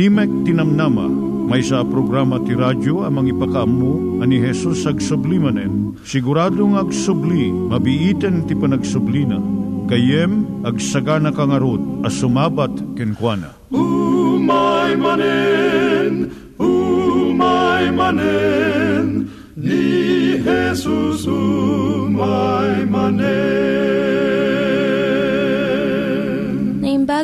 Timek Tinamnama, may sa programa ti radyo amang ipakaammo ani Jesus ag sublimanen. Siguradong ag subli, mabiiten ti panagsublina. Kayem ag sagana kangarot as sumabat kenkwana. Umay manen, umay manen, ni Jesus umay manen.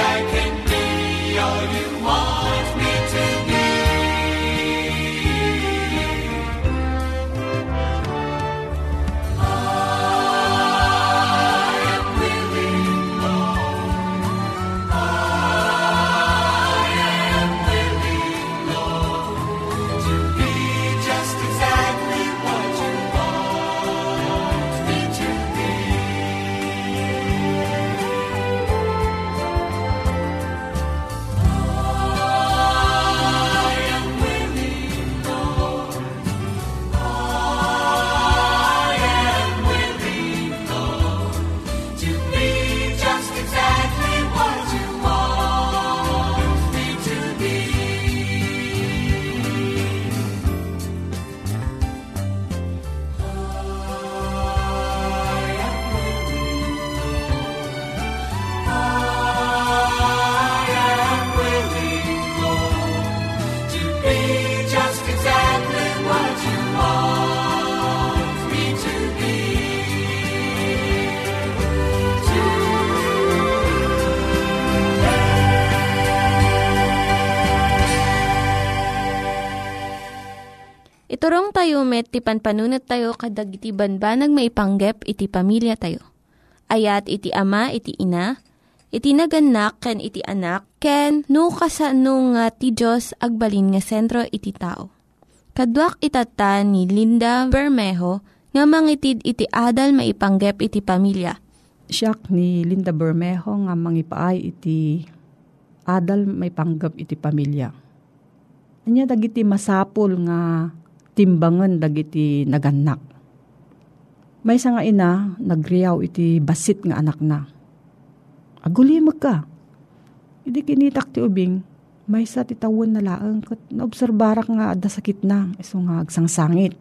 I can be all you want. Met, ti panpanunat tayo kadag iti banbanag maipanggep iti pamilya tayo. Ayat iti ama, iti ina, iti naganak, ken iti anak, ken no, kasano nga ti Diyos agbalin nga sentro iti tao. Kaduak itata ni Linda Bermejo nga mangitid iti adal maipanggep iti pamilya. Siyak ni Linda Bermejo nga mangipaay iti adal may panggap iti pamilya. Anya dagiti masapul nga timbangan dagiti naganak. May isa nga ina, nagriyaw iti basit nga anak na. Agulimag ka. Hindi kinitak ti ubing, may sa titawon na laang kat naobserbarak nga ada sakit na, iso nga agsangsangit.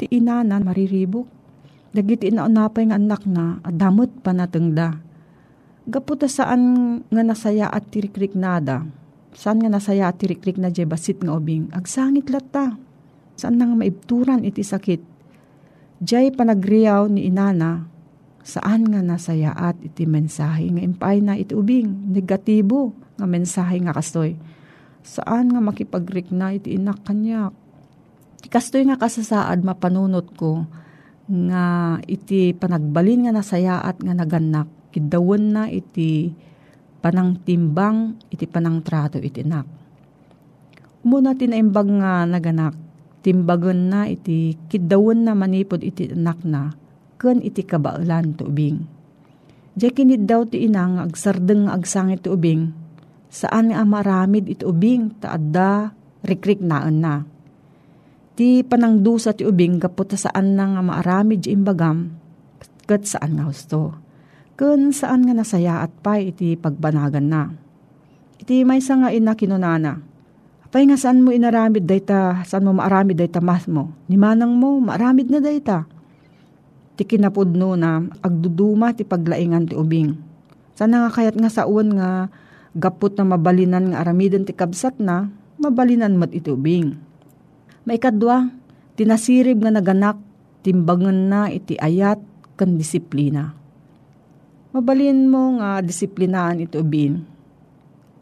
Ti ina na mariribok. Dagiti inaunapay nga anak na, adamot pa natengda. Gaputa saan nga nasaya at tirikrik nada. Saan nga nasaya at tirikrik na jay basit nga ubing. Agsangit lata. Saan nga maibturan iti sakit. Jay panagriyaw ni inana. Saan nga nasayaat iti mensahe nga impay na iti ubing. Negatibo nga mensahe nga kastoy. Saan nga makipagrik na iti inak kanyak. Kastoy nga kasasaad mapanunot ko nga iti panagbalin nga nasayaat nga naganak. Kidawon na iti panang timbang iti panang trato iti inak. Muna tinaimbag nga naganak timbagan na iti kidawon na manipod iti anak na, ken iti kabailan to ubing. Diya kinid ti inang agsardeng agsangit ti ubing, saan nga maramid iti ubing taadda rikrik naan na. Ti panangdusa ti ubing kapot saan na nga maaramid imbagam, kat saan nga husto. Ken saan nga nasaya at pa iti pagbanagan na. Iti may nga ina kinunana, Pay nga saan mo inaramid dayta, saan mo maaramid dayta mas mo. Ni manang mo, maaramid na dayta. Ti kinapudno na, agduduma ti paglaingan ti ubing. Sana nga kayat nga saun nga, gapot na mabalinan nga aramidan ti kabsat na, mabalinan mat iti ubing. Maikadwa, tinasirib nga naganak, timbangan na iti ayat kan disiplina. Mabalin mo nga disiplinaan iti ubing.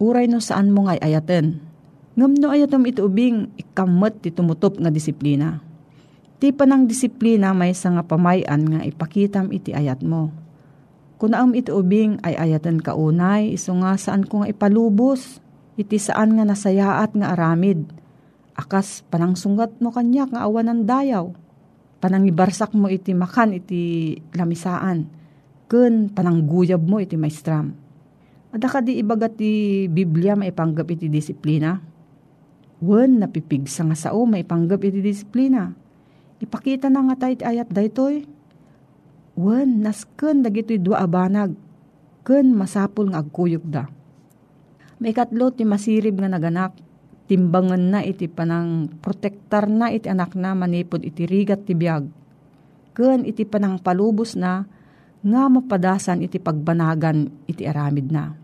Uray no saan mo nga ayaten Ngam no ayatom ito ubing ikamot ti tumutop nga disiplina. Ti panang disiplina may sa nga pamayan nga ipakitam iti ayat mo. Kunaam iti ubing ay ayatan ka unay, iso nga saan ko nga ipalubos, iti saan nga nasayaat nga aramid. Akas panang sunggat mo kanyak nga awan ng dayaw. Panang ibarsak mo iti makan iti lamisaan. Kun panang guyab mo iti maestram. Ada ka di ibagat ti Biblia maipanggap iti disiplina Wen, napipigsa nga sao, maipanggap iti disiplina. Ipakita na nga tayo ayat daytoy. Wen, nasken dagitoy dua abanag. Ken masapul nga agkuyog da. May katlo ti masirib nga naganak. Timbangan na iti panang protektar na iti anak na manipod iti rigat ti biyag. Ken iti panang palubos na nga mapadasan iti pagbanagan iti aramid na.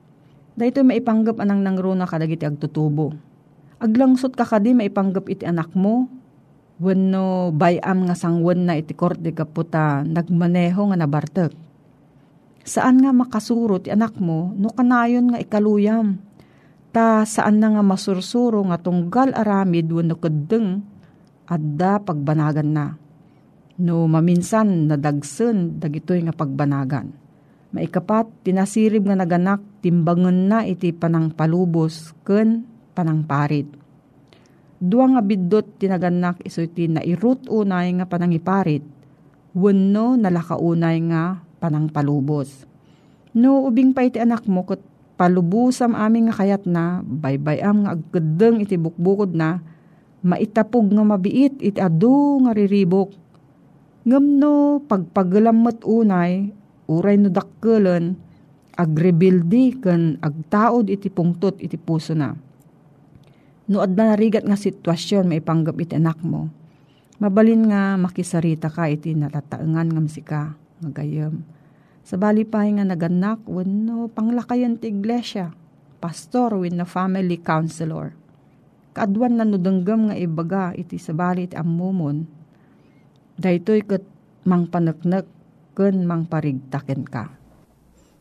Dahito maipanggap anang nangruna kadagiti agtutubo Aglangsot ka kadi maipanggap iti anak mo. Wenno bayam nga sangwan na iti korte kaputa nagmaneho nga nabartek. Saan nga makasuro ti anak mo no kanayon nga ikaluyam. Ta saan na nga masursuro nga tunggal aramid wenno kedeng adda pagbanagan na. No maminsan nadagsen dagitoy nga pagbanagan. Maikapat, tinasirib nga naganak, timbangan na iti panang palubos, ken panangparit. Dua nga biddot tinaganak iso iti nairut unay nga panangiparit, wenno nalakaunay nga panangpalubos. No ubing pa iti anak mo kat palubusam aming nga kayat na, baybayam nga agkedeng iti bukbukod na, maitapog nga mabiit iti adu nga riribok. Ngam no pagpagalamot unay, uray no dakkelan, agrebildi ken agtaod iti pungtot iti puso na No adda narigat nga sitwasyon may panggap iti anak mo. Mabalin nga makisarita ka iti natataengan nga masika nga gayam. Sa bali pa nga naganak wenno panglakayan ti iglesia, pastor wenno family counselor. Kaadwan na nudanggam nga ibaga iti sa bali iti ammumon. Daytoy ket mang paneknek ken mang parigtaken ka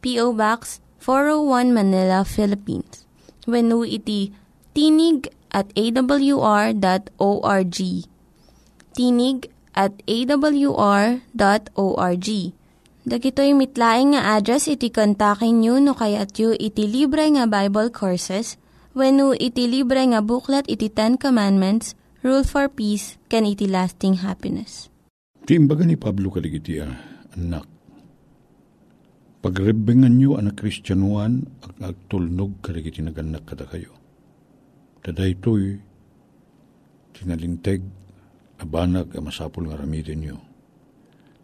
P.O. Box 401 Manila, Philippines. When iti tinig at awr.org. Tinig at awr.org. Dagitoy mitlaing nga address iti kontakin nyo no kayat yu iti libre nga Bible Courses when iti libre nga buklat iti Ten Commandments, Rule for Peace, can iti lasting happiness. Ti imbaga ni Pablo kaligiti anak. Pagrebengan nyo anak Kristyanuan ang agtulnog kaligiti naganak kada kayo. Taday ito'y tinalinteg abanag ang masapul nga ramitin nyo.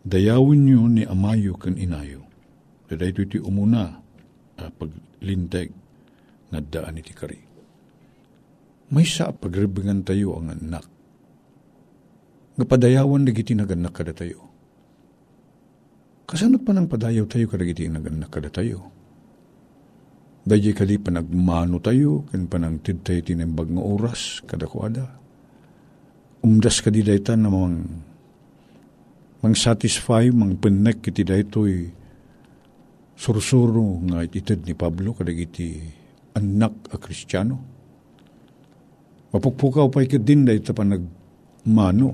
Dayawin nyo ni amayo kan inayo. Taday ito'y ti umuna uh, paglinteg nga daan iti kari. May sa pagrebengan tayo ang anak. Nga padayawan na giti kada tayo. Kasanot pa nang padayaw tayo kadagiti naganak kada tayo. Dahil kali pa nagmano tayo, kan pa nang tid tayo tinimbag nga oras, kada kuada. Umdas ka di dayta na mang, mang satisfy, mang penek kiti daytoy sursuro nga itid ni Pablo kadagiti anak a kristyano. Mapukpukaw pa ikit din dayta pa nagmano,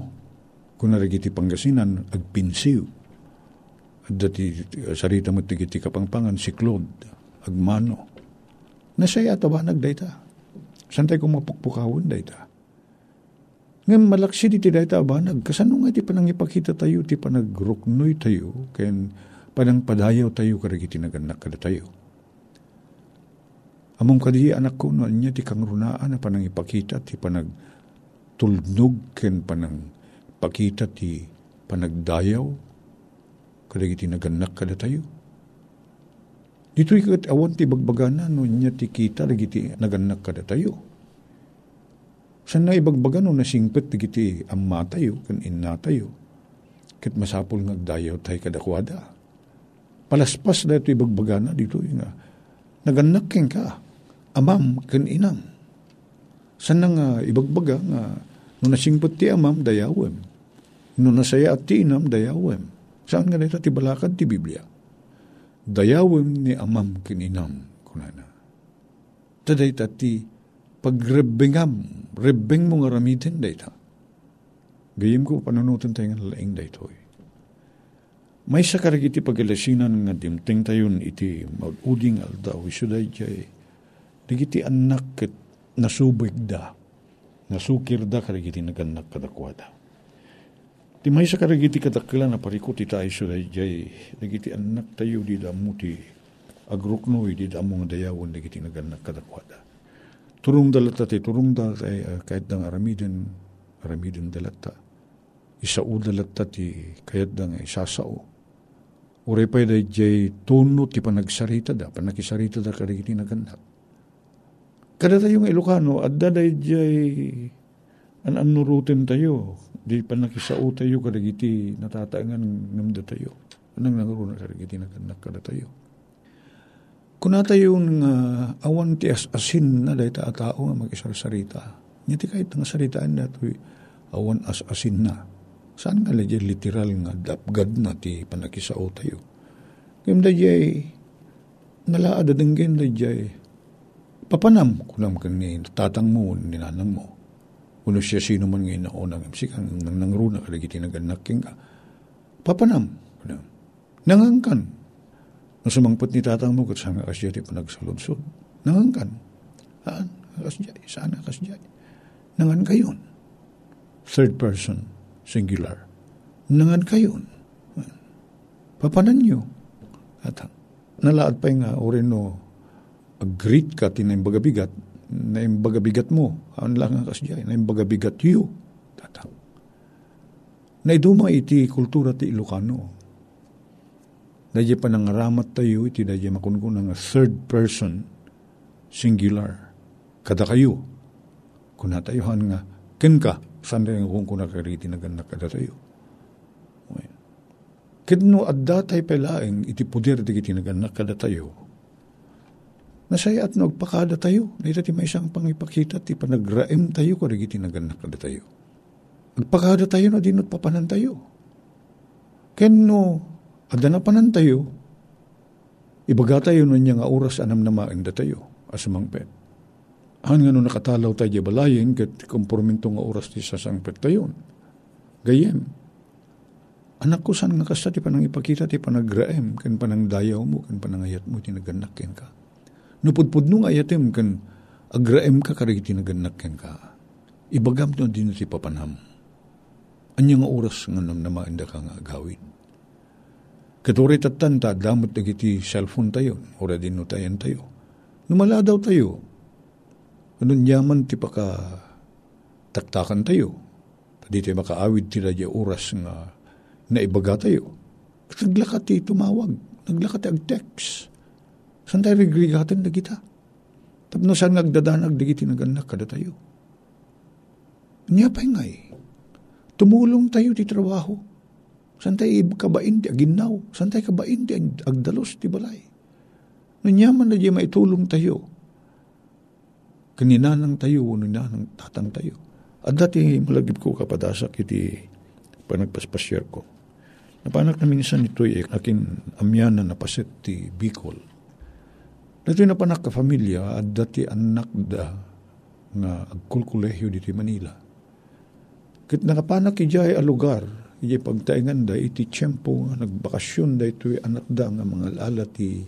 kung narigiti panggasinan, agpinsiw. At dati sarita mo tigiti kapangpangan si Claude, agmano Nasaya ba nagdayta. Santay kong mapukpukawon dayta. Ngayon malaksi di ti dayta ba nagkasano nga ti panang ipakita tayo ti panagruknoy tayo ken panang padayaw tayo karagiti naganak kada tayo. Among kadi anak ko no niya ti kangrunaan na panang ipakita ti panag tulnog ken panang pakita ti panagdayaw kadagiti naganak kada tayo Dito ikat awan ti bagbagana no niya ti kita lagi ti naganak kada tayo. San na ibagbagan no nasingpet ti amma tayo kan inna tayo. Kat masapol ngagdayaw tayo kadakwada. Palaspas na ito ibagbagana dito nga. Naganak ken ka. Amam kan inam. San na nga ibagbaga nga no nasingpet ti amam dayawem. No nasaya at ti inam dayawem. Saan nga na ti ti Biblia? dayawem ni amam kininam kunana. Taday tati pagrebengam, rebeng mo nga ramitin dayta. Gayim ko panunutan tayo nga laing daytoy. May sa karagiti pagalasinan nga dimting tayon iti maguding aldaw isuday jay digiti anak ket nasubig da nasukir da karagiti naganak kadakwada. Ti may sa karagiti katakila na parikot ita iso da jay nagiti anak tayo di damo ti agruknoy di damo nga dayawon nagiti naganak kadakwada. Turong dalata ti turong dalata ay uh, kahit dang aramiden aramiden dalata. Isao dalata ti kahit dang isasao. Ure pa da jay tono ti panagsarita da panakisarita da karagiti naganak. Kada tayong Ilocano, adda da jay an anurutin tayo di pa nakisao tayo kadagiti natataangan namda tayo. Anang nangaruna kadagiti naganak kada tayo. Kuna tayo nga uh, awan ti as-asin na dahi ta tao nga mag-isarsarita. Nya ti kahit nga saritaan na ito awan as-asin na. Saan nga lagi literal nga dapgad na ti panakisao tayo. Kaya da jay nalaad adenggen da jay papanam kunam kani tatang mo ninanang mo Uno siya sino man ngayon na unang sikan nang nangruna kalagiti naganak ka. Papanam. Nangangkan. Nung sumangpot ni tatang mo, kat nga kasya di panagsaludsod. Nangangkan. Haan, kasya, sana kasya. Nangan kayon. Third person, singular. Nangan kayon. Papanan nyo. At nalaad pa nga, orin no, greet ka tinayang na imbagabigat mo, ang lang ang kasjay, na imbagabigat yu. Tatang. Na iduma iti kultura ti Ilocano. Dadya pa nang ramat tayo, iti dadya makunkun ng third person, singular. Kada kayo. Kung natayuhan nga, ken ka, Saan rin kung kuna kariti naganak kada tayo. Kidno adda tayo palaeng iti puder di kiti naganak kada tayo. Nasaya at nagpakada tayo. Na iti may isang pangipakita ti panagraem tayo ko kiti naganak kada tayo. Agpakada tayo na dinot papanan tayo. Kenno adda na panan tayo. Ibaga tayo nun nga oras anam na maenda tayo. Asamang pet. Han nga no nakatalaw tayo balayin kat komporminto nga oras ti sasangpet tayo. Gayem, anak ko saan nga kasta ti panang ipakita ti panagraem kan panang dayaw mo kan panangayat mo tinaganak ken ka. Nupudpud nung ayatem kan agraem ka karigi tinaganak ken ka. Ibagam no din ti papanam. Anya nga oras nga nam namaenda ka nga agawin. Katuri tatanta, damot na kiti cellphone tayo, ora din no tayan tayo. Numala daw tayo. Anong yaman ti paka taktakan tayo. Di tayo makaawid ti radya oras nga naibaga tayo. Naglakat ti tumawag. Naglakat ti ag-text. Saan tayo rigrigatin na kita? Tapno saan nagdadanag di kiti naganak kada tayo. Niya pa ngay. Tumulong tayo ti trabaho. Saan tayo kabain ti aginaw? Saan tayo kabain ti agdalos ti balay? Nanyaman na di maitulong tayo. Kaninanang tayo, ninanang tatang tayo. At dati malagip ko kapadasak iti panagpaspasyar ko. Napanak na minsan ito'y akin amyanan na paset ti Bicol. Dati na panak ka familia at dati anak da nga agkulkulehyo diti Manila. Kit nakapanak ijay a lugar, ijay pagtaingan da iti tiyempo nga nagbakasyon da ito'y anak da nga mga lala ti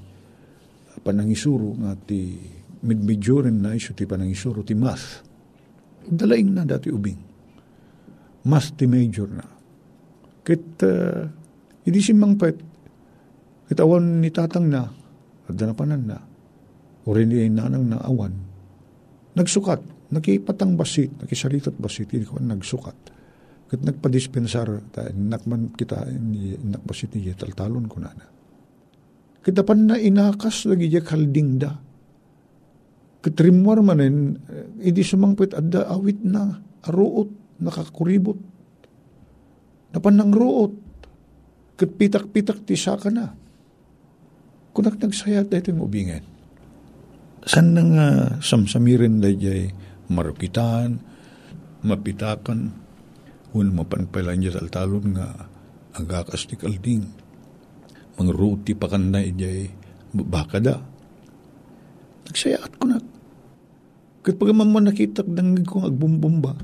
panangisuro nga ti midmidyoren na iso ti panangisuro ti math. Dalaing na dati ubing. Math ti major na. Kit uh, hindi simang pet, kit ni tatang na, at danapanan na, o rin ni nanang na awan, nagsukat, nakipatang basit, nakisalitot basit, ko nagsukat. Kit nagpadispensar, ta, nakman kita, nakbasit ni taltalon ko na na. Kita pan na inakas lagi diya kalding da. Katrimwar manen, hindi sumangpit adda awit na, aruot, nakakuribot. Napan ng ruot, katpitak-pitak ti saka na. Kunak nagsayat da itong ubingan. San na nga samsamirin da jay marukitan, mapitakan, un mapanpalan niya taltalon nga agakas ti kalding mga ruti pa kan na ijay baka da. Nagsayaat ko na. Kat pag mo nakita dangig kong agbumbumba.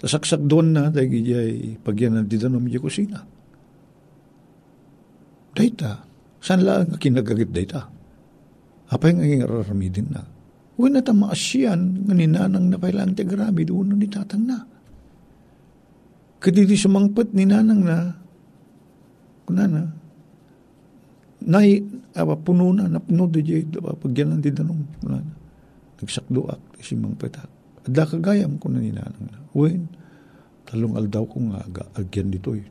Tasaksak doon na dahil ijay pagyan na didanom ijay kusina. Dayta. Saan lang kinagagit dayta? Apa yung ang araramidin na? Huwag na tamaasyan nga ninanang na kailang tigrami doon ni tatang na. Kadili sumangpat ni nanang na kunana nay apa puno na napno di jay pagyanan di danong kunana nagsakduak si mang petak adda kagayam ko na ninanang na. Wen talong aldaw ko nga agyan dito eh,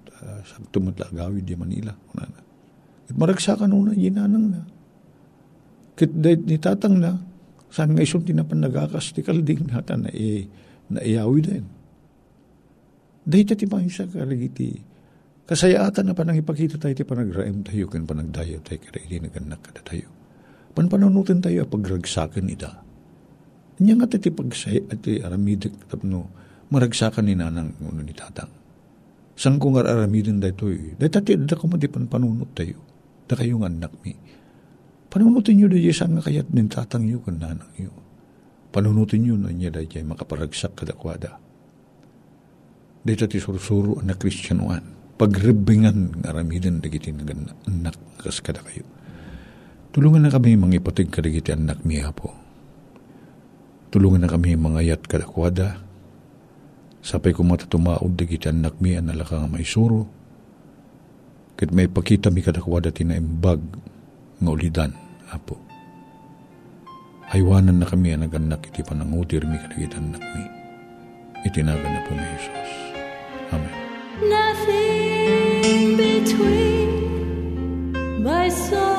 sa tumatla di Manila kunana at maragsakan una ginanang na kit ni tatang na saan nga isun tinapan nagakas ti kalding hata na e na iyawi din dahil ti sa karigiti Kasayaatan na panang ipakita tayo ti panagraim tayo kan panagdayo tayo kada hindi naganak kada tayo. Panpananutin tayo pagragsakan ita. Nya nga ti pagsay at ti aramidik tapno maragsakan ni nanang uno ni tatang. Sang kung aramidin da ito eh. Dahil tati da ko mati panpanunot tayo. Da kayo nga anak mi. Panunutin nyo da saan nga kayat nin tatang nyo kan nanang nyo. Panunutin nyo na niya da makaparagsak kadakwada. Dahil tati surusuro na Kristyanuan pagrebingan nga aramidin dagiti anak kas kada kayo. Tulungan na kami mga ipatig kadagiti anak miya po. Tulungan na kami mga yat kadakwada. Sapay ko matatumaod dagiti anak miya nalaka nga may suro. Kit may pakita mi kadakwada tinaimbag nga ulidan, apo. Aywanan na kami ang naganak iti panangutir mi kadagiti anak mi. Itinagan na po ni Jesus. Amen. Nothing between my soul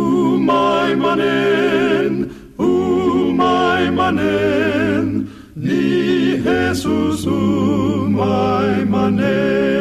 manen, umay manen, ni Jesus umay manen.